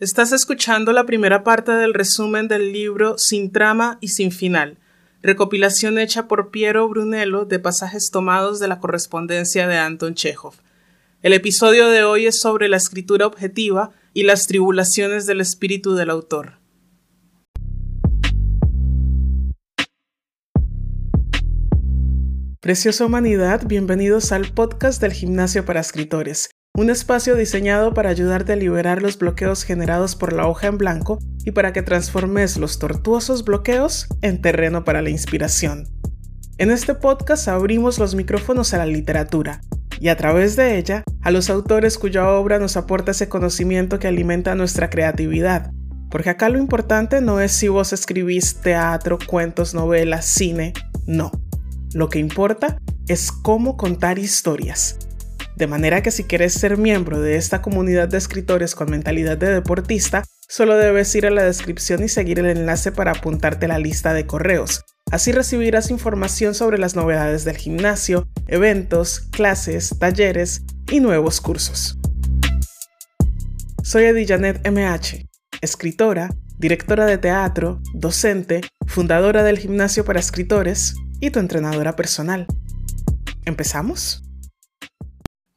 Estás escuchando la primera parte del resumen del libro Sin trama y sin final, recopilación hecha por Piero Brunello de pasajes tomados de la correspondencia de Anton Chekhov. El episodio de hoy es sobre la escritura objetiva y las tribulaciones del espíritu del autor. Preciosa humanidad, bienvenidos al podcast del Gimnasio para Escritores un espacio diseñado para ayudarte a liberar los bloqueos generados por la hoja en blanco y para que transformes los tortuosos bloqueos en terreno para la inspiración. En este podcast abrimos los micrófonos a la literatura y a través de ella a los autores cuya obra nos aporta ese conocimiento que alimenta nuestra creatividad. Porque acá lo importante no es si vos escribís teatro, cuentos, novelas, cine, no. Lo que importa es cómo contar historias de manera que si quieres ser miembro de esta comunidad de escritores con mentalidad de deportista, solo debes ir a la descripción y seguir el enlace para apuntarte a la lista de correos. Así recibirás información sobre las novedades del gimnasio, eventos, clases, talleres y nuevos cursos. Soy Edijanet MH, escritora, directora de teatro, docente, fundadora del gimnasio para escritores y tu entrenadora personal. ¿Empezamos?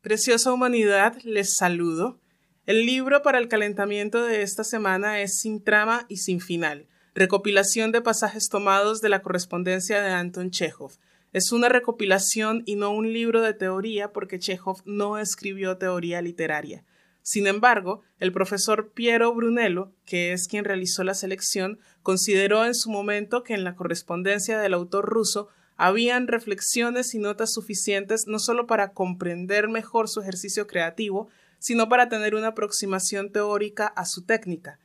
Preciosa humanidad, les saludo. El libro para el calentamiento de esta semana es Sin trama y sin final, recopilación de pasajes tomados de la correspondencia de Anton Chekhov. Es una recopilación y no un libro de teoría porque Chekhov no escribió teoría literaria. Sin embargo, el profesor Piero Brunello, que es quien realizó la selección, consideró en su momento que en la correspondencia del autor ruso habían reflexiones y notas suficientes no solo para comprender mejor su ejercicio creativo, sino para tener una aproximación teórica a su técnica.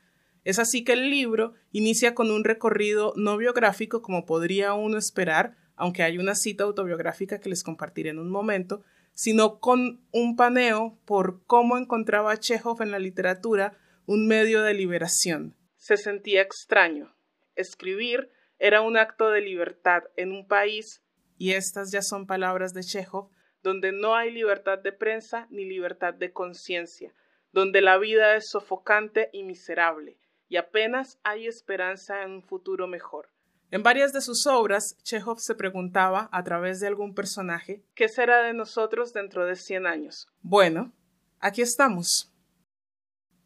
Es así que el libro inicia con un recorrido no biográfico como podría uno esperar, aunque hay una cita autobiográfica que les compartiré en un momento, sino con un paneo por cómo encontraba Chekhov en la literatura un medio de liberación. Se sentía extraño. Escribir era un acto de libertad en un país, y estas ya son palabras de Chekhov, donde no hay libertad de prensa ni libertad de conciencia, donde la vida es sofocante y miserable, y apenas hay esperanza en un futuro mejor. En varias de sus obras, Chekhov se preguntaba, a través de algún personaje, ¿qué será de nosotros dentro de cien años? Bueno, aquí estamos.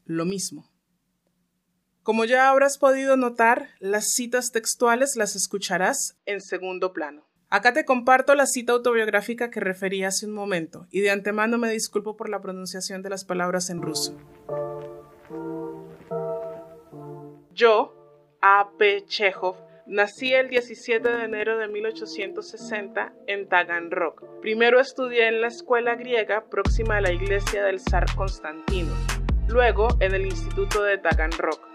Lo mismo. Como ya habrás podido notar, las citas textuales las escucharás en segundo plano. Acá te comparto la cita autobiográfica que referí hace un momento, y de antemano me disculpo por la pronunciación de las palabras en ruso. Yo, A. P. Chekhov, nací el 17 de enero de 1860 en Taganrog. Primero estudié en la escuela griega próxima a la iglesia del zar Constantino, luego en el Instituto de Taganrog.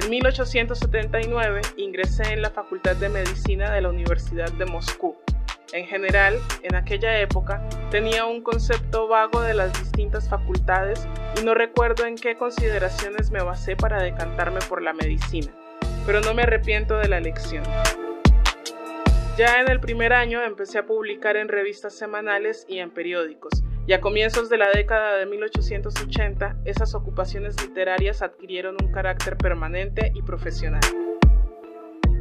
En 1879 ingresé en la Facultad de Medicina de la Universidad de Moscú. En general, en aquella época tenía un concepto vago de las distintas facultades y no recuerdo en qué consideraciones me basé para decantarme por la medicina, pero no me arrepiento de la elección. Ya en el primer año empecé a publicar en revistas semanales y en periódicos, y a comienzos de la década de 1880 esas ocupaciones literarias adquirieron un carácter permanente y profesional.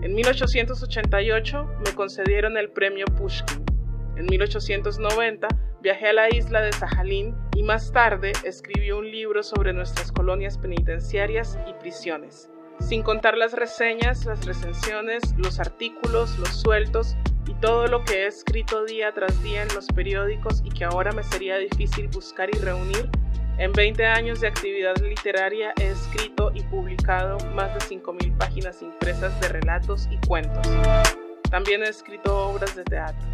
En 1888 me concedieron el premio Pushkin. En 1890 viajé a la isla de Sajalín y más tarde escribí un libro sobre nuestras colonias penitenciarias y prisiones, sin contar las reseñas, las recensiones, los artículos, los sueltos y todo lo que he escrito día tras día en los periódicos y que ahora me sería difícil buscar y reunir, en 20 años de actividad literaria he escrito y publicado más de 5.000 páginas impresas de relatos y cuentos. También he escrito obras de teatro.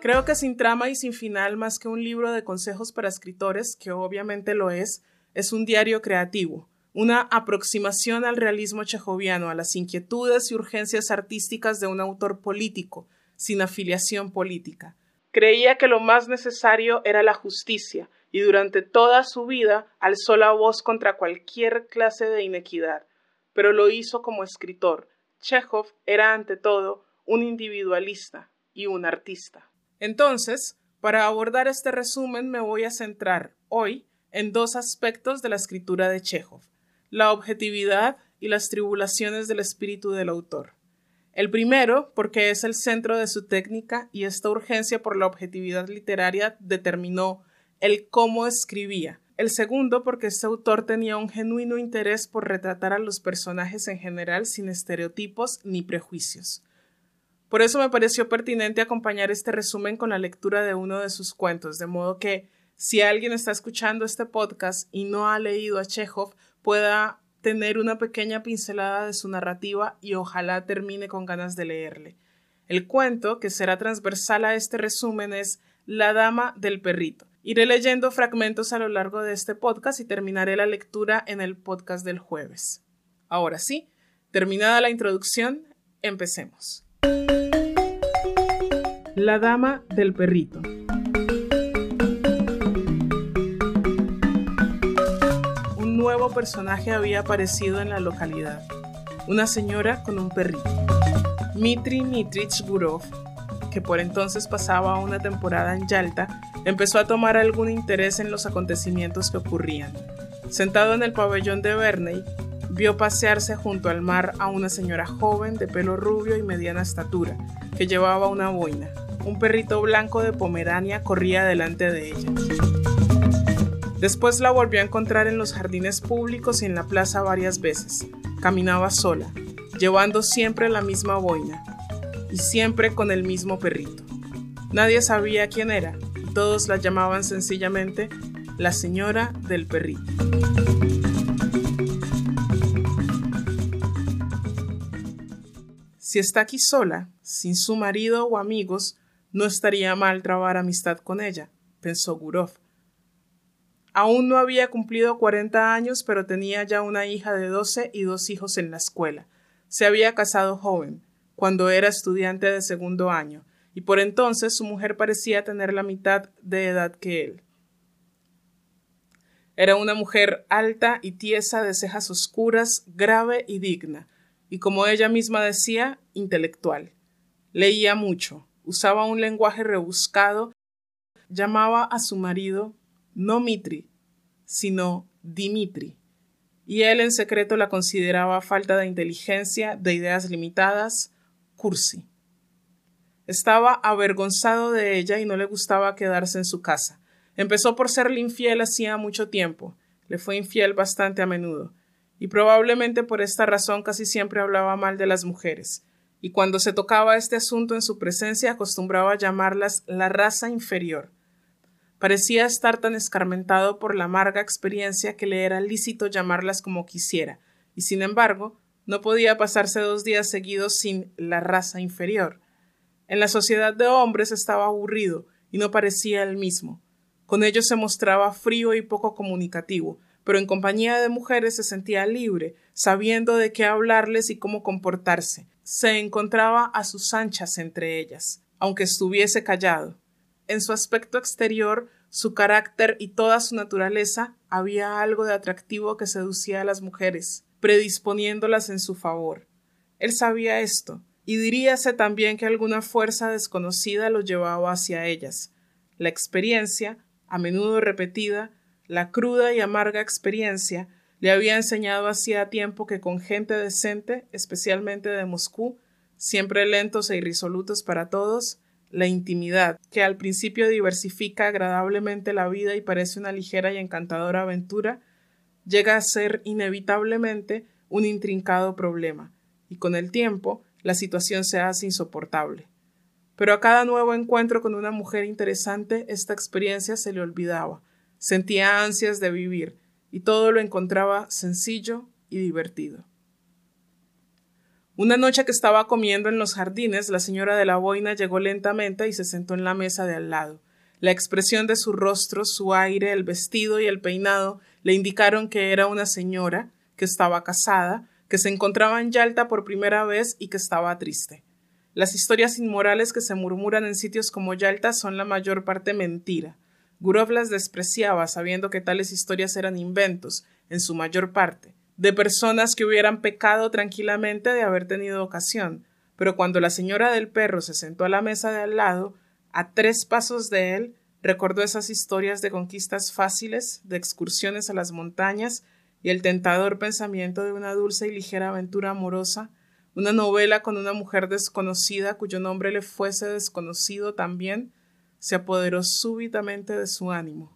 Creo que sin trama y sin final, más que un libro de consejos para escritores, que obviamente lo es, es un diario creativo, una aproximación al realismo chejoviano, a las inquietudes y urgencias artísticas de un autor político, sin afiliación política. Creía que lo más necesario era la justicia, y durante toda su vida alzó la voz contra cualquier clase de inequidad, pero lo hizo como escritor. Chekhov era ante todo un individualista y un artista. Entonces, para abordar este resumen me voy a centrar hoy en dos aspectos de la escritura de Chekhov, la objetividad y las tribulaciones del espíritu del autor. El primero, porque es el centro de su técnica y esta urgencia por la objetividad literaria determinó el cómo escribía. El segundo, porque este autor tenía un genuino interés por retratar a los personajes en general sin estereotipos ni prejuicios. Por eso me pareció pertinente acompañar este resumen con la lectura de uno de sus cuentos, de modo que si alguien está escuchando este podcast y no ha leído a Chekhov, pueda tener una pequeña pincelada de su narrativa y ojalá termine con ganas de leerle. El cuento, que será transversal a este resumen, es La Dama del Perrito. Iré leyendo fragmentos a lo largo de este podcast y terminaré la lectura en el podcast del jueves. Ahora sí, terminada la introducción, empecemos. La Dama del Perrito. Personaje había aparecido en la localidad, una señora con un perrito. Mitri Mitrich Gurov, que por entonces pasaba una temporada en Yalta, empezó a tomar algún interés en los acontecimientos que ocurrían. Sentado en el pabellón de Verney, vio pasearse junto al mar a una señora joven de pelo rubio y mediana estatura, que llevaba una boina. Un perrito blanco de Pomerania corría delante de ella. Después la volvió a encontrar en los jardines públicos y en la plaza varias veces. Caminaba sola, llevando siempre la misma boina y siempre con el mismo perrito. Nadie sabía quién era y todos la llamaban sencillamente la señora del perrito. Si está aquí sola, sin su marido o amigos, no estaría mal trabar amistad con ella, pensó Gurov Aún no había cumplido 40 años, pero tenía ya una hija de 12 y dos hijos en la escuela. Se había casado joven, cuando era estudiante de segundo año, y por entonces su mujer parecía tener la mitad de edad que él. Era una mujer alta y tiesa, de cejas oscuras, grave y digna, y como ella misma decía, intelectual. Leía mucho, usaba un lenguaje rebuscado, llamaba a su marido no Mitri, sino Dimitri, y él en secreto la consideraba falta de inteligencia, de ideas limitadas, cursi. Estaba avergonzado de ella y no le gustaba quedarse en su casa. Empezó por serle infiel hacía mucho tiempo, le fue infiel bastante a menudo, y probablemente por esta razón casi siempre hablaba mal de las mujeres, y cuando se tocaba este asunto en su presencia acostumbraba llamarlas la raza inferior, Parecía estar tan escarmentado por la amarga experiencia que le era lícito llamarlas como quisiera, y sin embargo, no podía pasarse dos días seguidos sin la raza inferior. En la sociedad de hombres estaba aburrido y no parecía el mismo. Con ellos se mostraba frío y poco comunicativo, pero en compañía de mujeres se sentía libre, sabiendo de qué hablarles y cómo comportarse. Se encontraba a sus anchas entre ellas, aunque estuviese callado en su aspecto exterior, su carácter y toda su naturaleza había algo de atractivo que seducía a las mujeres, predisponiéndolas en su favor. Él sabía esto, y diríase también que alguna fuerza desconocida lo llevaba hacia ellas. La experiencia, a menudo repetida, la cruda y amarga experiencia, le había enseñado hacía tiempo que con gente decente, especialmente de Moscú, siempre lentos e irresolutos para todos, la intimidad, que al principio diversifica agradablemente la vida y parece una ligera y encantadora aventura, llega a ser inevitablemente un intrincado problema, y con el tiempo la situación se hace insoportable. Pero a cada nuevo encuentro con una mujer interesante, esta experiencia se le olvidaba, sentía ansias de vivir, y todo lo encontraba sencillo y divertido. Una noche que estaba comiendo en los jardines, la señora de la boina llegó lentamente y se sentó en la mesa de al lado. La expresión de su rostro, su aire, el vestido y el peinado le indicaron que era una señora, que estaba casada, que se encontraba en Yalta por primera vez y que estaba triste. Las historias inmorales que se murmuran en sitios como Yalta son la mayor parte mentira. Gurov las despreciaba, sabiendo que tales historias eran inventos, en su mayor parte de personas que hubieran pecado tranquilamente de haber tenido ocasión, pero cuando la señora del perro se sentó a la mesa de al lado, a tres pasos de él, Recordó esas historias de conquistas fáciles, de excursiones a las montañas y el tentador pensamiento de una dulce y ligera aventura amorosa, una novela con una mujer desconocida cuyo nombre le fuese desconocido también, se apoderó súbitamente de su ánimo.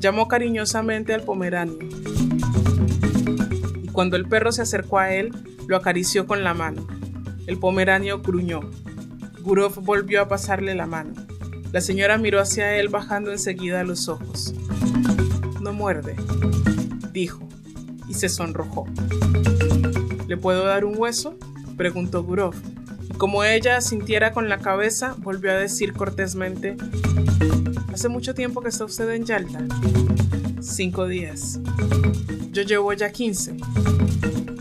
Llamó cariñosamente al pomeranio y cuando el perro se acercó a él, lo acarició con la mano. El pomeranio gruñó. Gurov volvió a pasarle la mano. La señora miró hacia él bajando enseguida los ojos. No muerde, dijo, y se sonrojó. ¿Le puedo dar un hueso? preguntó Gurov. Como ella sintiera con la cabeza, volvió a decir cortésmente, ¿Hace mucho tiempo que está usted en Yalta? Cinco días. Yo llevo ya quince.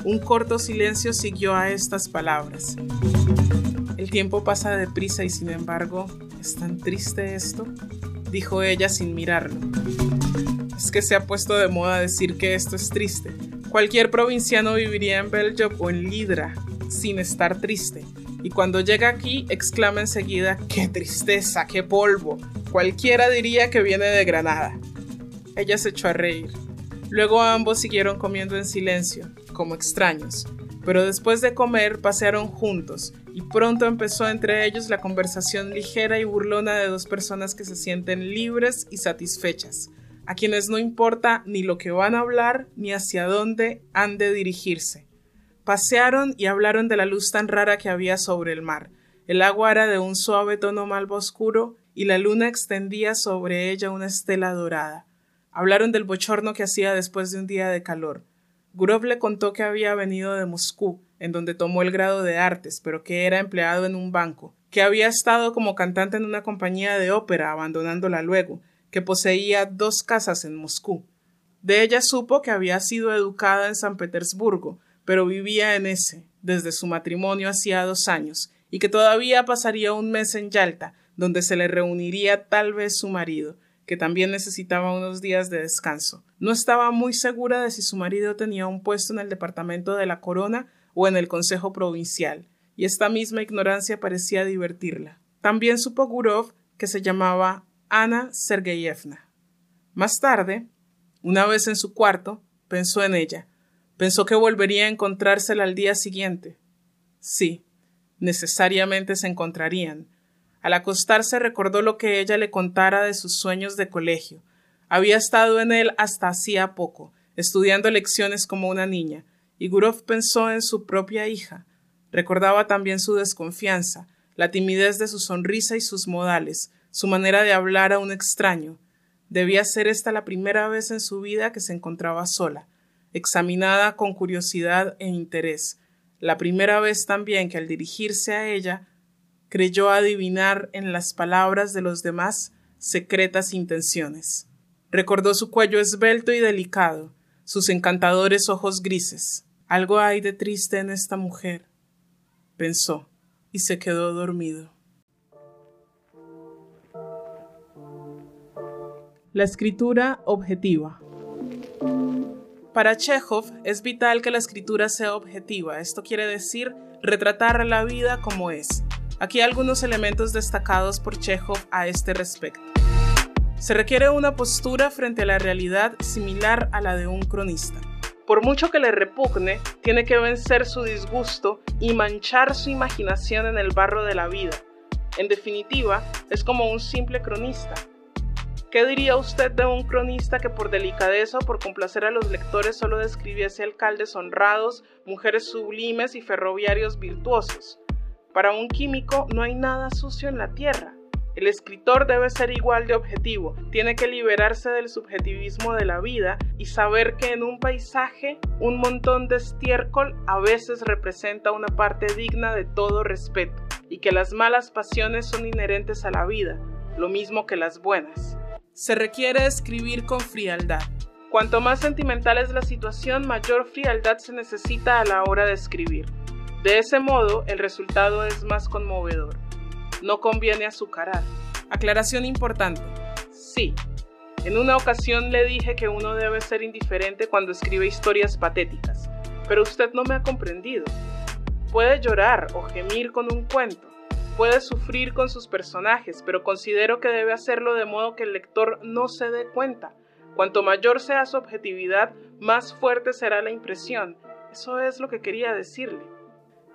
Un corto silencio siguió a estas palabras. El tiempo pasa deprisa y sin embargo, ¿es tan triste esto? Dijo ella sin mirarlo. Es que se ha puesto de moda decir que esto es triste. Cualquier provinciano viviría en Belgium o en Lidra sin estar triste. Y cuando llega aquí, exclama enseguida, ¡qué tristeza, qué polvo! Cualquiera diría que viene de Granada. Ella se echó a reír. Luego ambos siguieron comiendo en silencio, como extraños, pero después de comer pasearon juntos y pronto empezó entre ellos la conversación ligera y burlona de dos personas que se sienten libres y satisfechas, a quienes no importa ni lo que van a hablar ni hacia dónde han de dirigirse. Pasearon y hablaron de la luz tan rara que había sobre el mar. El agua era de un suave tono malvo oscuro y la luna extendía sobre ella una estela dorada. Hablaron del bochorno que hacía después de un día de calor. Gurov le contó que había venido de Moscú, en donde tomó el grado de artes, pero que era empleado en un banco, que había estado como cantante en una compañía de ópera, abandonándola luego, que poseía dos casas en Moscú. De ella supo que había sido educada en San Petersburgo, pero vivía en ese, desde su matrimonio hacía dos años, y que todavía pasaría un mes en Yalta, donde se le reuniría tal vez su marido, que también necesitaba unos días de descanso. No estaba muy segura de si su marido tenía un puesto en el departamento de la corona o en el consejo provincial, y esta misma ignorancia parecía divertirla. También supo Gurov que se llamaba Ana Sergeyevna. Más tarde, una vez en su cuarto, pensó en ella. Pensó que volvería a encontrársela al día siguiente. Sí, necesariamente se encontrarían, al acostarse recordó lo que ella le contara de sus sueños de colegio. Había estado en él hasta hacía poco, estudiando lecciones como una niña, y Gurov pensó en su propia hija. Recordaba también su desconfianza, la timidez de su sonrisa y sus modales, su manera de hablar a un extraño. Debía ser esta la primera vez en su vida que se encontraba sola, examinada con curiosidad e interés, la primera vez también que al dirigirse a ella creyó adivinar en las palabras de los demás secretas intenciones. Recordó su cuello esbelto y delicado, sus encantadores ojos grises. Algo hay de triste en esta mujer, pensó, y se quedó dormido. La escritura objetiva. Para Chekhov es vital que la escritura sea objetiva. Esto quiere decir retratar la vida como es, Aquí algunos elementos destacados por Chekhov a este respecto. Se requiere una postura frente a la realidad similar a la de un cronista. Por mucho que le repugne, tiene que vencer su disgusto y manchar su imaginación en el barro de la vida. En definitiva, es como un simple cronista. ¿Qué diría usted de un cronista que por delicadeza o por complacer a los lectores solo describiese alcaldes honrados, mujeres sublimes y ferroviarios virtuosos? Para un químico no hay nada sucio en la Tierra. El escritor debe ser igual de objetivo, tiene que liberarse del subjetivismo de la vida y saber que en un paisaje un montón de estiércol a veces representa una parte digna de todo respeto y que las malas pasiones son inherentes a la vida, lo mismo que las buenas. Se requiere escribir con frialdad. Cuanto más sentimental es la situación, mayor frialdad se necesita a la hora de escribir. De ese modo, el resultado es más conmovedor. No conviene azucarar. Aclaración importante. Sí, en una ocasión le dije que uno debe ser indiferente cuando escribe historias patéticas, pero usted no me ha comprendido. Puede llorar o gemir con un cuento, puede sufrir con sus personajes, pero considero que debe hacerlo de modo que el lector no se dé cuenta. Cuanto mayor sea su objetividad, más fuerte será la impresión. Eso es lo que quería decirle.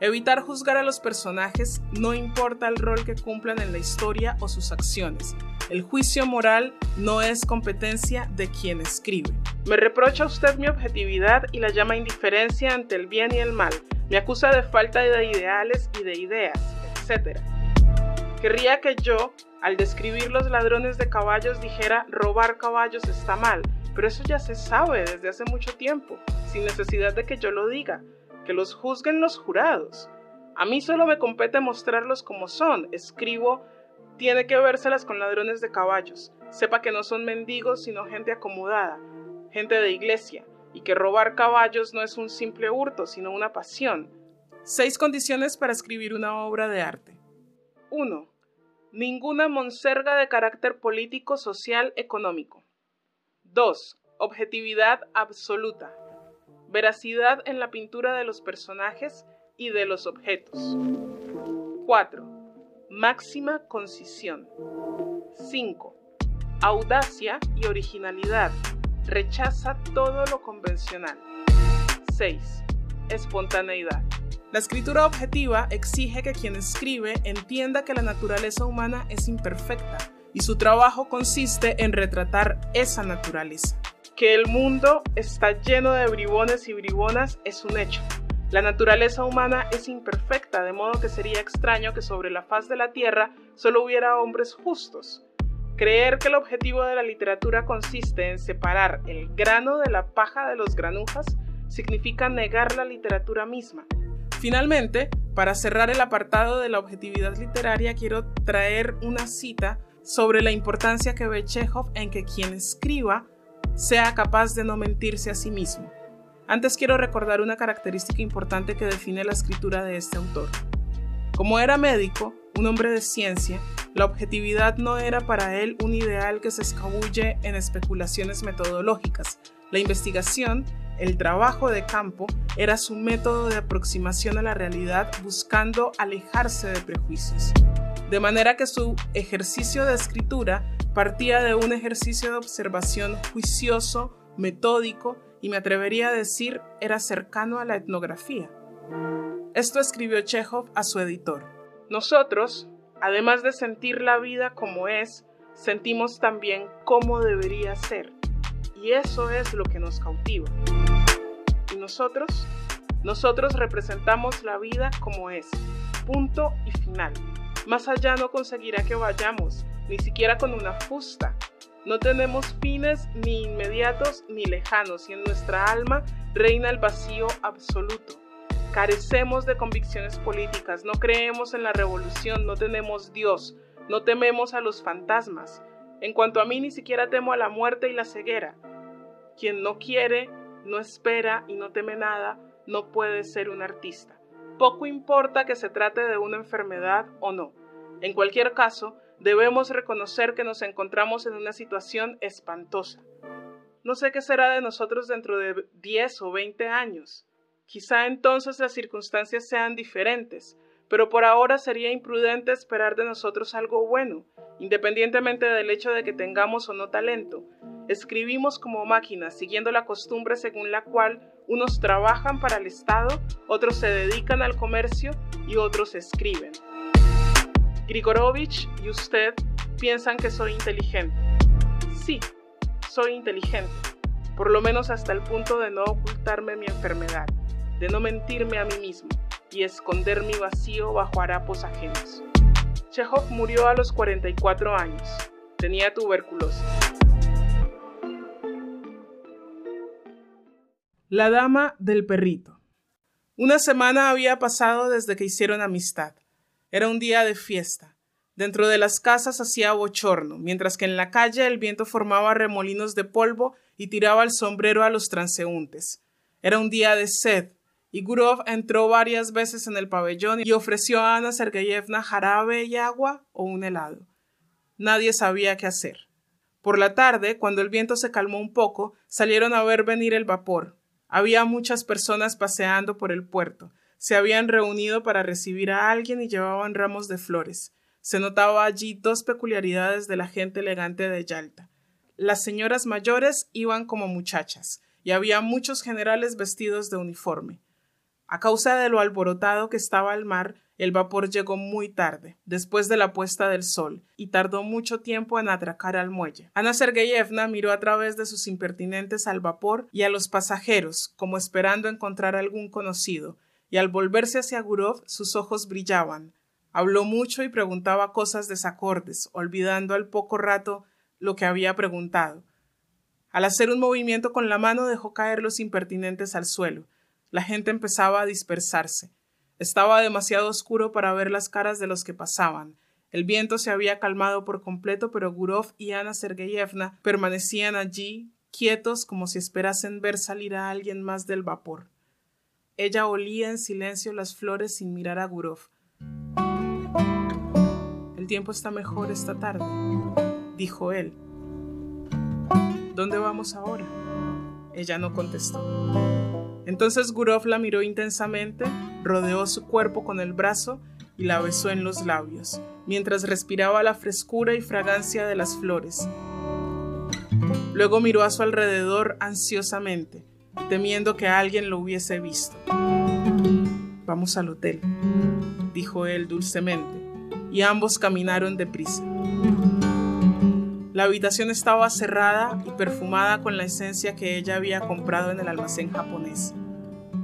Evitar juzgar a los personajes no importa el rol que cumplan en la historia o sus acciones. El juicio moral no es competencia de quien escribe. Me reprocha usted mi objetividad y la llama indiferencia ante el bien y el mal. Me acusa de falta de ideales y de ideas, Querría que yo, al describir los ladrones de caballos, dijera robar caballos está mal, pero eso ya se sabe desde hace mucho tiempo, sin necesidad de que yo lo diga que los juzguen los jurados. A mí solo me compete mostrarlos como son. Escribo, tiene que vérselas con ladrones de caballos. Sepa que no son mendigos, sino gente acomodada, gente de iglesia, y que robar caballos no es un simple hurto, sino una pasión. Seis condiciones para escribir una obra de arte. 1. Ninguna monserga de carácter político, social, económico. 2. Objetividad absoluta veracidad en la pintura de los personajes y de los objetos. 4. Máxima concisión. 5. Audacia y originalidad. Rechaza todo lo convencional. 6. Espontaneidad. La escritura objetiva exige que quien escribe entienda que la naturaleza humana es imperfecta y su trabajo consiste en retratar esa naturaleza. Que el mundo está lleno de bribones y bribonas es un hecho. La naturaleza humana es imperfecta, de modo que sería extraño que sobre la faz de la Tierra solo hubiera hombres justos. Creer que el objetivo de la literatura consiste en separar el grano de la paja de los granujas significa negar la literatura misma. Finalmente, para cerrar el apartado de la objetividad literaria, quiero traer una cita sobre la importancia que ve Chekhov en que quien escriba sea capaz de no mentirse a sí mismo. Antes quiero recordar una característica importante que define la escritura de este autor. Como era médico, un hombre de ciencia, la objetividad no era para él un ideal que se escabulle en especulaciones metodológicas. La investigación, el trabajo de campo, era su método de aproximación a la realidad buscando alejarse de prejuicios. De manera que su ejercicio de escritura partía de un ejercicio de observación juicioso, metódico y me atrevería a decir era cercano a la etnografía. Esto escribió Chekhov a su editor. Nosotros, además de sentir la vida como es, sentimos también cómo debería ser. Y eso es lo que nos cautiva. ¿Y nosotros? Nosotros representamos la vida como es. Punto y final. Más allá no conseguirá que vayamos, ni siquiera con una fusta. No tenemos fines ni inmediatos ni lejanos y en nuestra alma reina el vacío absoluto. Carecemos de convicciones políticas, no creemos en la revolución, no tenemos Dios, no tememos a los fantasmas. En cuanto a mí, ni siquiera temo a la muerte y la ceguera. Quien no quiere, no espera y no teme nada, no puede ser un artista. Poco importa que se trate de una enfermedad o no. En cualquier caso, debemos reconocer que nos encontramos en una situación espantosa. No sé qué será de nosotros dentro de 10 o 20 años. Quizá entonces las circunstancias sean diferentes, pero por ahora sería imprudente esperar de nosotros algo bueno, independientemente del hecho de que tengamos o no talento. Escribimos como máquinas, siguiendo la costumbre según la cual unos trabajan para el Estado, otros se dedican al comercio y otros escriben. Grigorovich y usted piensan que soy inteligente. Sí, soy inteligente, por lo menos hasta el punto de no ocultarme mi enfermedad, de no mentirme a mí mismo y esconder mi vacío bajo harapos ajenos. Chekhov murió a los 44 años. Tenía tuberculosis. La dama del perrito. Una semana había pasado desde que hicieron amistad. Era un día de fiesta. Dentro de las casas hacía bochorno, mientras que en la calle el viento formaba remolinos de polvo y tiraba el sombrero a los transeúntes. Era un día de sed, y Gurov entró varias veces en el pabellón y ofreció a Ana Sergeyevna jarabe y agua o un helado. Nadie sabía qué hacer. Por la tarde, cuando el viento se calmó un poco, salieron a ver venir el vapor. Había muchas personas paseando por el puerto. se habían reunido para recibir a alguien y llevaban ramos de flores. Se notaba allí dos peculiaridades de la gente elegante de Yalta. Las señoras mayores iban como muchachas, y había muchos generales vestidos de uniforme. A causa de lo alborotado que estaba el mar, el vapor llegó muy tarde, después de la puesta del sol, y tardó mucho tiempo en atracar al muelle. Ana Sergeyevna miró a través de sus impertinentes al vapor y a los pasajeros, como esperando encontrar algún conocido, y al volverse hacia Gurov sus ojos brillaban. Habló mucho y preguntaba cosas desacordes, olvidando al poco rato lo que había preguntado. Al hacer un movimiento con la mano dejó caer los impertinentes al suelo. La gente empezaba a dispersarse. Estaba demasiado oscuro para ver las caras de los que pasaban. El viento se había calmado por completo, pero Gurov y Ana Sergeyevna permanecían allí, quietos como si esperasen ver salir a alguien más del vapor. Ella olía en silencio las flores sin mirar a Gurov. El tiempo está mejor esta tarde, dijo él. ¿Dónde vamos ahora? Ella no contestó. Entonces Gurov la miró intensamente, rodeó su cuerpo con el brazo y la besó en los labios, mientras respiraba la frescura y fragancia de las flores. Luego miró a su alrededor ansiosamente, temiendo que alguien lo hubiese visto. Vamos al hotel, dijo él dulcemente, y ambos caminaron deprisa. La habitación estaba cerrada y perfumada con la esencia que ella había comprado en el almacén japonés.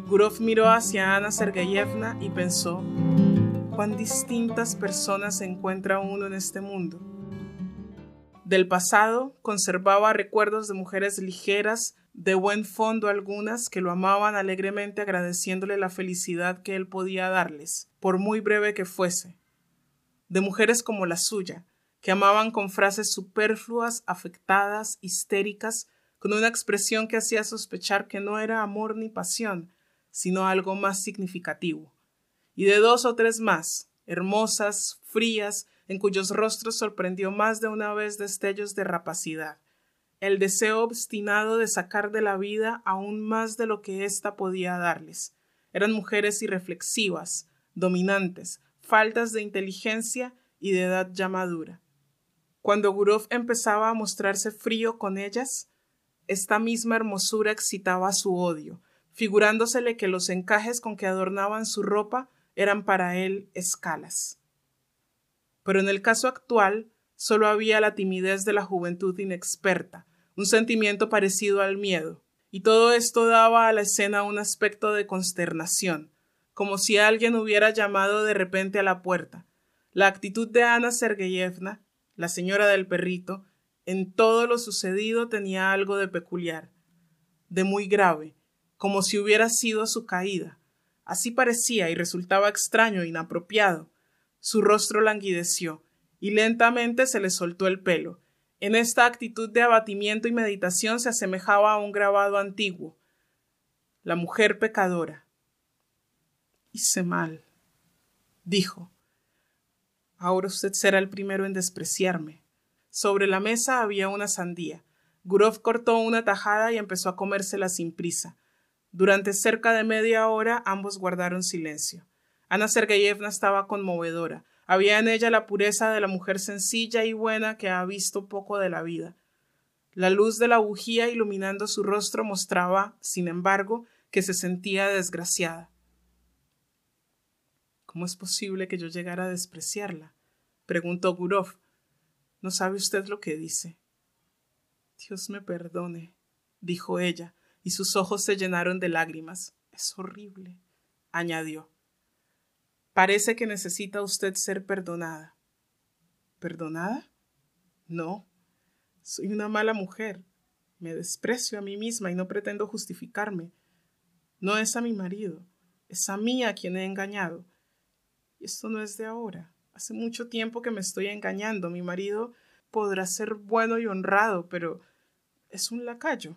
Gurov miró hacia Ana Sergeyevna y pensó, cuán distintas personas se encuentra uno en este mundo. Del pasado conservaba recuerdos de mujeres ligeras, de buen fondo algunas, que lo amaban alegremente agradeciéndole la felicidad que él podía darles, por muy breve que fuese. De mujeres como la suya, que amaban con frases superfluas, afectadas, histéricas, con una expresión que hacía sospechar que no era amor ni pasión, sino algo más significativo. Y de dos o tres más, hermosas, frías, en cuyos rostros sorprendió más de una vez destellos de rapacidad, el deseo obstinado de sacar de la vida aún más de lo que ésta podía darles. Eran mujeres irreflexivas, dominantes, faltas de inteligencia y de edad ya madura. Cuando Gurov empezaba a mostrarse frío con ellas, esta misma hermosura excitaba su odio, figurándosele que los encajes con que adornaban su ropa eran para él escalas. Pero en el caso actual solo había la timidez de la juventud inexperta, un sentimiento parecido al miedo, y todo esto daba a la escena un aspecto de consternación, como si alguien hubiera llamado de repente a la puerta. La actitud de Ana Sergeyevna la señora del perrito, en todo lo sucedido tenía algo de peculiar, de muy grave, como si hubiera sido su caída. Así parecía y resultaba extraño e inapropiado. Su rostro languideció, y lentamente se le soltó el pelo. En esta actitud de abatimiento y meditación se asemejaba a un grabado antiguo. La mujer pecadora. Hice mal, dijo, Ahora usted será el primero en despreciarme. Sobre la mesa había una sandía. Gurov cortó una tajada y empezó a comérsela sin prisa. Durante cerca de media hora ambos guardaron silencio. Ana Sergeyevna estaba conmovedora. Había en ella la pureza de la mujer sencilla y buena que ha visto poco de la vida. La luz de la bujía iluminando su rostro mostraba, sin embargo, que se sentía desgraciada. ¿Cómo es posible que yo llegara a despreciarla? preguntó Gurov. ¿No sabe usted lo que dice? Dios me perdone, dijo ella, y sus ojos se llenaron de lágrimas. Es horrible, añadió. Parece que necesita usted ser perdonada. ¿Perdonada? No. Soy una mala mujer. Me desprecio a mí misma y no pretendo justificarme. No es a mi marido, es a mí a quien he engañado. Y esto no es de ahora. Hace mucho tiempo que me estoy engañando. Mi marido podrá ser bueno y honrado, pero es un lacayo.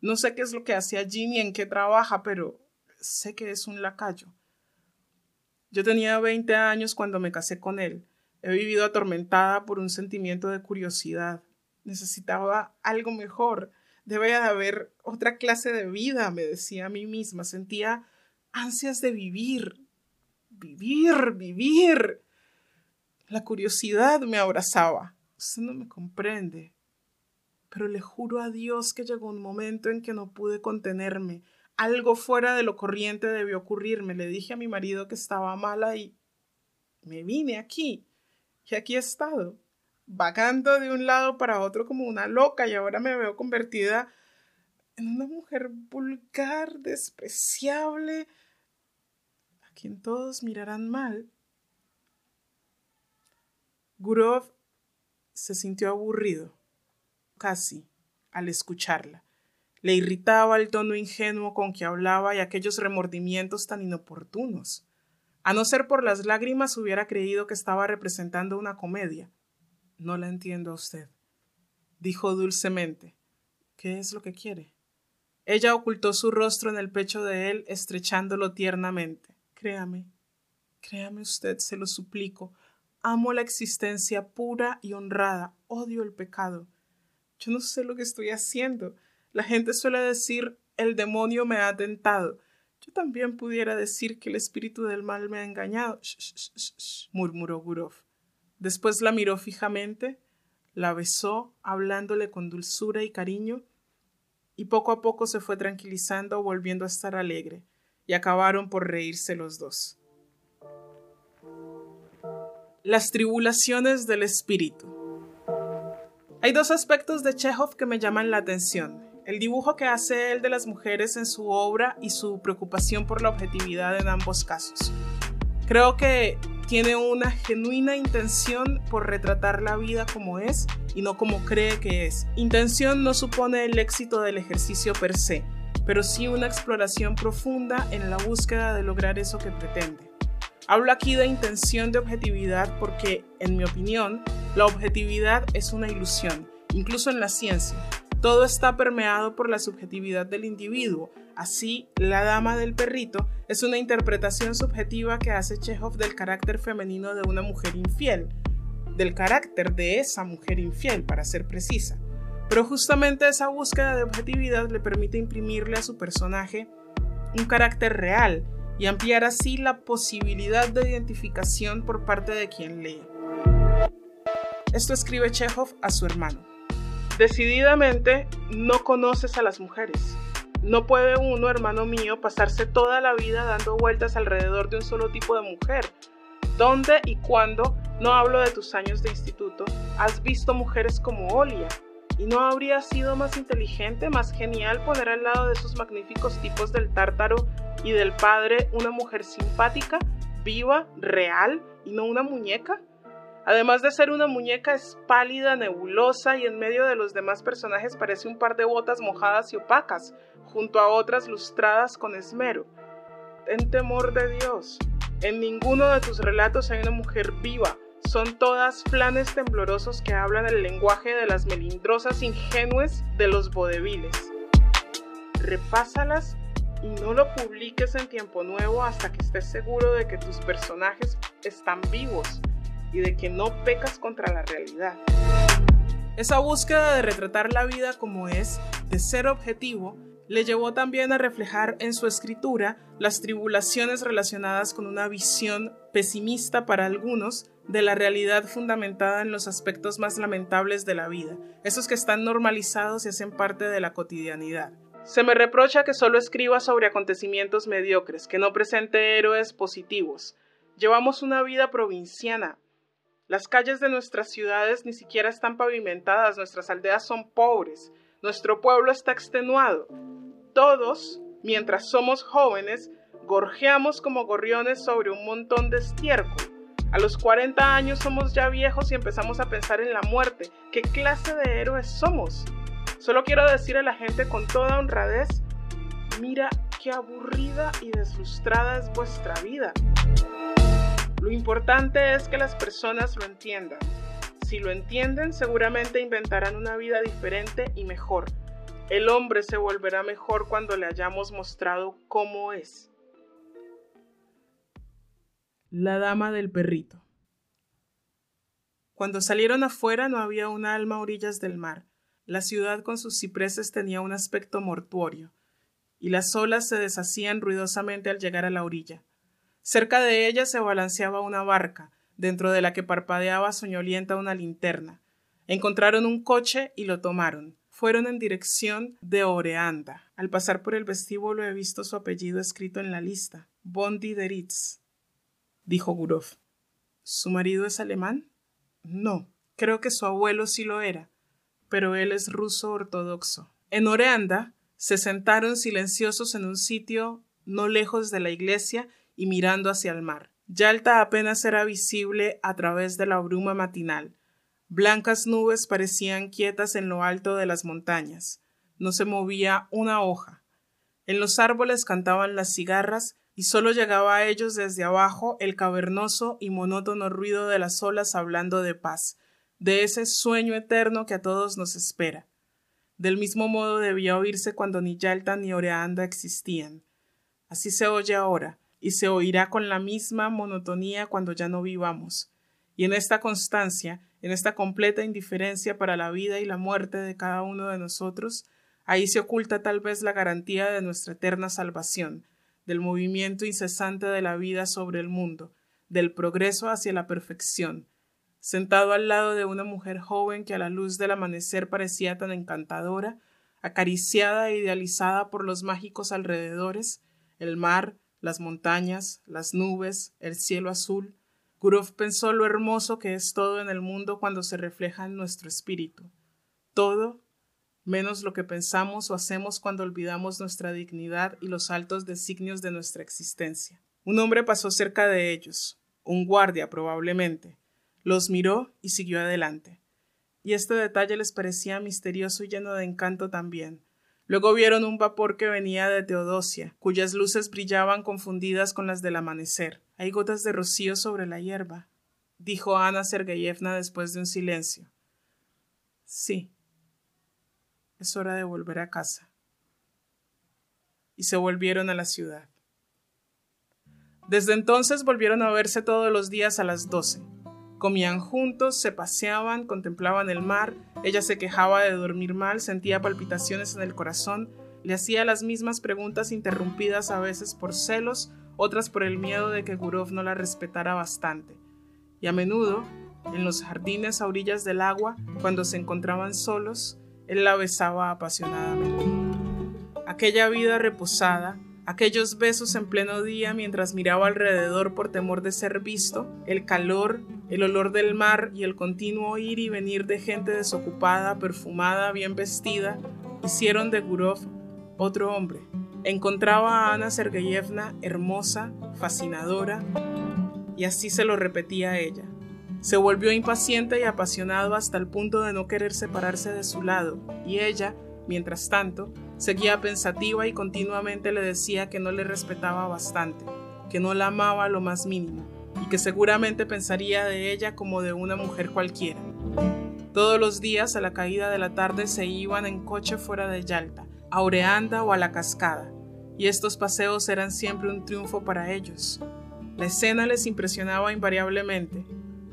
No sé qué es lo que hace allí ni en qué trabaja, pero sé que es un lacayo. Yo tenía 20 años cuando me casé con él. He vivido atormentada por un sentimiento de curiosidad. Necesitaba algo mejor. Debe de haber otra clase de vida, me decía a mí misma. Sentía ansias de vivir, vivir, vivir. La curiosidad me abrazaba. Usted no me comprende. Pero le juro a Dios que llegó un momento en que no pude contenerme. Algo fuera de lo corriente debió ocurrirme. Le dije a mi marido que estaba mala y me vine aquí. Y aquí he estado, vagando de un lado para otro como una loca y ahora me veo convertida en una mujer vulgar, despreciable, quien todos mirarán mal. Gurov se sintió aburrido, casi, al escucharla. Le irritaba el tono ingenuo con que hablaba y aquellos remordimientos tan inoportunos. A no ser por las lágrimas hubiera creído que estaba representando una comedia. No la entiendo a usted, dijo dulcemente. ¿Qué es lo que quiere? Ella ocultó su rostro en el pecho de él, estrechándolo tiernamente. Créame, créame usted, se lo suplico. Amo la existencia pura y honrada, odio el pecado. Yo no sé lo que estoy haciendo. La gente suele decir el demonio me ha tentado. Yo también pudiera decir que el espíritu del mal me ha engañado, murmuró Gurov. Después la miró fijamente, la besó, hablándole con dulzura y cariño, y poco a poco se fue tranquilizando, volviendo a estar alegre, y acabaron por reírse los dos. Las tribulaciones del espíritu. Hay dos aspectos de Chekhov que me llaman la atención el dibujo que hace él de las mujeres en su obra y su preocupación por la objetividad en ambos casos. Creo que tiene una genuina intención por retratar la vida como es y no como cree que es. Intención no supone el éxito del ejercicio per se, pero sí una exploración profunda en la búsqueda de lograr eso que pretende. Hablo aquí de intención de objetividad porque, en mi opinión, la objetividad es una ilusión, incluso en la ciencia. Todo está permeado por la subjetividad del individuo. Así, La Dama del Perrito es una interpretación subjetiva que hace Chekhov del carácter femenino de una mujer infiel, del carácter de esa mujer infiel, para ser precisa. Pero justamente esa búsqueda de objetividad le permite imprimirle a su personaje un carácter real y ampliar así la posibilidad de identificación por parte de quien lee. Esto escribe Chekhov a su hermano. Decididamente no conoces a las mujeres. No puede uno, hermano mío, pasarse toda la vida dando vueltas alrededor de un solo tipo de mujer. ¿Dónde y cuándo, no hablo de tus años de instituto, has visto mujeres como Olia? ¿Y no habría sido más inteligente, más genial poner al lado de esos magníficos tipos del tártaro y del padre una mujer simpática, viva, real y no una muñeca? Además de ser una muñeca, es pálida, nebulosa y en medio de los demás personajes parece un par de botas mojadas y opacas, junto a otras lustradas con esmero. Ten temor de Dios. En ninguno de tus relatos hay una mujer viva. Son todas planes temblorosos que hablan el lenguaje de las melindrosas ingenues de los vodeviles. Repásalas y no lo publiques en tiempo nuevo hasta que estés seguro de que tus personajes están vivos y de que no pecas contra la realidad. Esa búsqueda de retratar la vida como es, de ser objetivo, le llevó también a reflejar en su escritura las tribulaciones relacionadas con una visión pesimista para algunos de la realidad fundamentada en los aspectos más lamentables de la vida, esos que están normalizados y hacen parte de la cotidianidad. Se me reprocha que solo escriba sobre acontecimientos mediocres, que no presente héroes positivos. Llevamos una vida provinciana, las calles de nuestras ciudades ni siquiera están pavimentadas, nuestras aldeas son pobres, nuestro pueblo está extenuado. Todos, mientras somos jóvenes, gorjeamos como gorriones sobre un montón de estiércol. A los 40 años somos ya viejos y empezamos a pensar en la muerte. ¿Qué clase de héroes somos? Solo quiero decir a la gente con toda honradez, mira qué aburrida y deslustrada es vuestra vida. Lo importante es que las personas lo entiendan. Si lo entienden, seguramente inventarán una vida diferente y mejor. El hombre se volverá mejor cuando le hayamos mostrado cómo es. La dama del perrito. Cuando salieron afuera no había un alma a orillas del mar. La ciudad con sus cipreses tenía un aspecto mortuorio y las olas se deshacían ruidosamente al llegar a la orilla. Cerca de ella se balanceaba una barca, dentro de la que parpadeaba soñolienta una linterna. Encontraron un coche y lo tomaron. Fueron en dirección de Oreanda. Al pasar por el vestíbulo he visto su apellido escrito en la lista. Bondi de Ritz, dijo Gurov. ¿Su marido es alemán? No, creo que su abuelo sí lo era, pero él es ruso ortodoxo. En Oreanda se sentaron silenciosos en un sitio no lejos de la iglesia y mirando hacia el mar. Yalta apenas era visible a través de la bruma matinal. Blancas nubes parecían quietas en lo alto de las montañas. No se movía una hoja. En los árboles cantaban las cigarras y solo llegaba a ellos desde abajo el cavernoso y monótono ruido de las olas hablando de paz, de ese sueño eterno que a todos nos espera. Del mismo modo debía oírse cuando ni Yalta ni Oreanda existían. Así se oye ahora, y se oirá con la misma monotonía cuando ya no vivamos. Y en esta constancia, en esta completa indiferencia para la vida y la muerte de cada uno de nosotros, ahí se oculta tal vez la garantía de nuestra eterna salvación, del movimiento incesante de la vida sobre el mundo, del progreso hacia la perfección, sentado al lado de una mujer joven que a la luz del amanecer parecía tan encantadora, acariciada e idealizada por los mágicos alrededores, el mar, las montañas, las nubes, el cielo azul. Gurov pensó lo hermoso que es todo en el mundo cuando se refleja en nuestro espíritu. Todo menos lo que pensamos o hacemos cuando olvidamos nuestra dignidad y los altos designios de nuestra existencia. Un hombre pasó cerca de ellos, un guardia probablemente. Los miró y siguió adelante. Y este detalle les parecía misterioso y lleno de encanto también, Luego vieron un vapor que venía de Teodosia, cuyas luces brillaban confundidas con las del amanecer. Hay gotas de rocío sobre la hierba, dijo Ana Sergeyevna después de un silencio. Sí. Es hora de volver a casa. Y se volvieron a la ciudad. Desde entonces volvieron a verse todos los días a las doce. Comían juntos, se paseaban, contemplaban el mar, ella se quejaba de dormir mal, sentía palpitaciones en el corazón, le hacía las mismas preguntas interrumpidas a veces por celos, otras por el miedo de que Gurov no la respetara bastante. Y a menudo, en los jardines a orillas del agua, cuando se encontraban solos, él la besaba apasionadamente. Aquella vida reposada, aquellos besos en pleno día mientras miraba alrededor por temor de ser visto, el calor, el olor del mar y el continuo ir y venir de gente desocupada, perfumada, bien vestida, hicieron de Gurov otro hombre. Encontraba a Ana Sergeyevna hermosa, fascinadora, y así se lo repetía a ella. Se volvió impaciente y apasionado hasta el punto de no querer separarse de su lado, y ella, mientras tanto, Seguía pensativa y continuamente le decía que no le respetaba bastante, que no la amaba lo más mínimo, y que seguramente pensaría de ella como de una mujer cualquiera. Todos los días a la caída de la tarde se iban en coche fuera de Yalta, a Oreanda o a la cascada, y estos paseos eran siempre un triunfo para ellos. La escena les impresionaba invariablemente,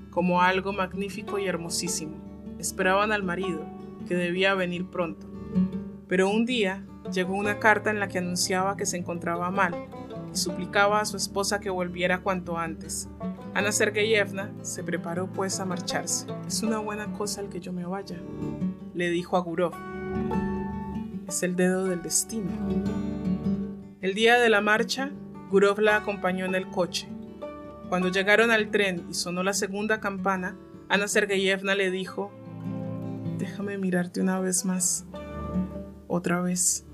como algo magnífico y hermosísimo. Esperaban al marido, que debía venir pronto. Pero un día llegó una carta en la que anunciaba que se encontraba mal y suplicaba a su esposa que volviera cuanto antes. Ana Sergeyevna se preparó pues a marcharse. Es una buena cosa el que yo me vaya, le dijo a Gurov. Es el dedo del destino. El día de la marcha, Gurov la acompañó en el coche. Cuando llegaron al tren y sonó la segunda campana, Ana Sergeyevna le dijo, Déjame mirarte una vez más otra vez.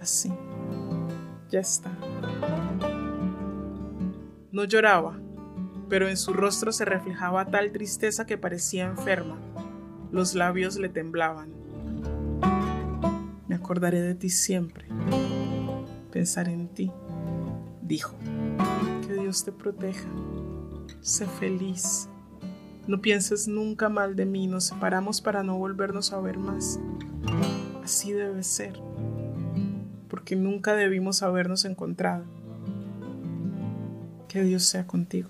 Así. Ya está. No lloraba, pero en su rostro se reflejaba tal tristeza que parecía enferma. Los labios le temblaban. Me acordaré de ti siempre. Pensaré en ti, dijo. Que Dios te proteja. Sé feliz. No pienses nunca mal de mí, nos separamos para no volvernos a ver más. Así debe ser, porque nunca debimos habernos encontrado. Que Dios sea contigo.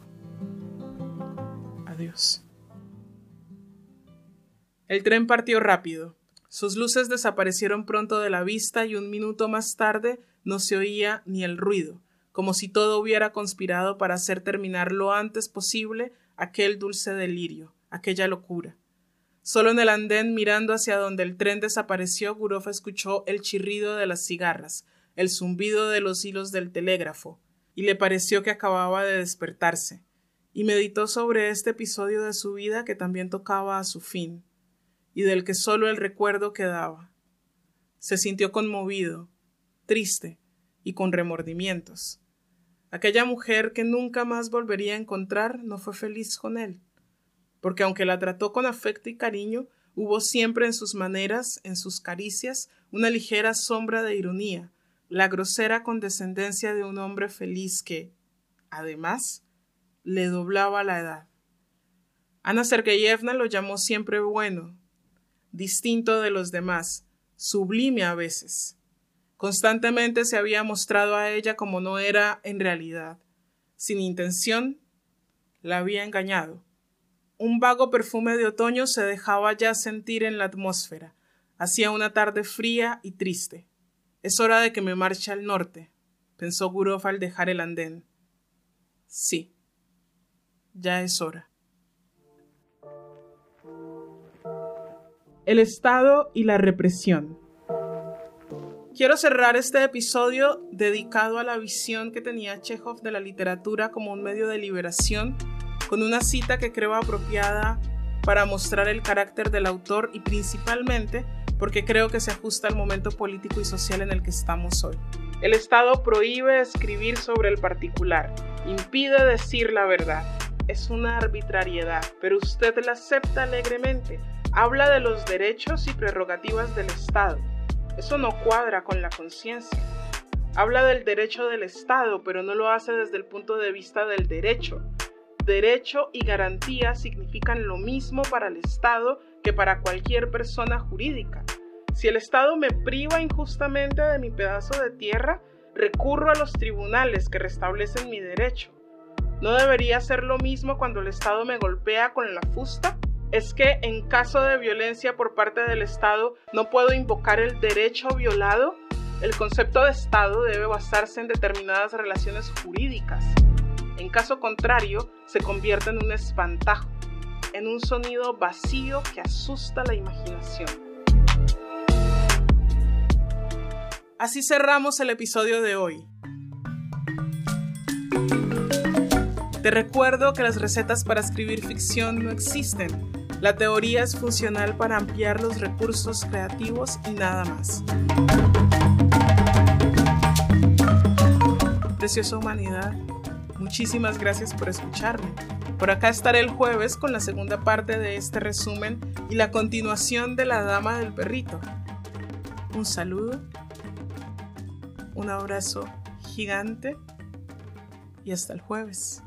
Adiós. El tren partió rápido. Sus luces desaparecieron pronto de la vista y un minuto más tarde no se oía ni el ruido, como si todo hubiera conspirado para hacer terminar lo antes posible aquel dulce delirio, aquella locura. Solo en el andén, mirando hacia donde el tren desapareció, Gurov escuchó el chirrido de las cigarras, el zumbido de los hilos del telégrafo, y le pareció que acababa de despertarse, y meditó sobre este episodio de su vida que también tocaba a su fin, y del que solo el recuerdo quedaba. Se sintió conmovido, triste y con remordimientos. Aquella mujer que nunca más volvería a encontrar no fue feliz con él, porque aunque la trató con afecto y cariño, hubo siempre en sus maneras, en sus caricias, una ligera sombra de ironía, la grosera condescendencia de un hombre feliz que, además, le doblaba la edad. Ana Sergeyevna lo llamó siempre bueno, distinto de los demás, sublime a veces. Constantemente se había mostrado a ella como no era en realidad. Sin intención, la había engañado. Un vago perfume de otoño se dejaba ya sentir en la atmósfera. Hacía una tarde fría y triste. Es hora de que me marche al norte, pensó Gurov al dejar el andén. Sí, ya es hora. El Estado y la represión. Quiero cerrar este episodio dedicado a la visión que tenía Chekhov de la literatura como un medio de liberación, con una cita que creo apropiada para mostrar el carácter del autor y principalmente porque creo que se ajusta al momento político y social en el que estamos hoy. El Estado prohíbe escribir sobre el particular, impide decir la verdad. Es una arbitrariedad, pero usted la acepta alegremente. Habla de los derechos y prerrogativas del Estado. Eso no cuadra con la conciencia. Habla del derecho del Estado, pero no lo hace desde el punto de vista del derecho. Derecho y garantía significan lo mismo para el Estado que para cualquier persona jurídica. Si el Estado me priva injustamente de mi pedazo de tierra, recurro a los tribunales que restablecen mi derecho. ¿No debería ser lo mismo cuando el Estado me golpea con la fusta? ¿Es que en caso de violencia por parte del Estado no puedo invocar el derecho violado? El concepto de Estado debe basarse en determinadas relaciones jurídicas. En caso contrario, se convierte en un espantajo, en un sonido vacío que asusta la imaginación. Así cerramos el episodio de hoy. Te recuerdo que las recetas para escribir ficción no existen. La teoría es funcional para ampliar los recursos creativos y nada más. Preciosa humanidad, muchísimas gracias por escucharme. Por acá estaré el jueves con la segunda parte de este resumen y la continuación de La Dama del Perrito. Un saludo, un abrazo gigante y hasta el jueves.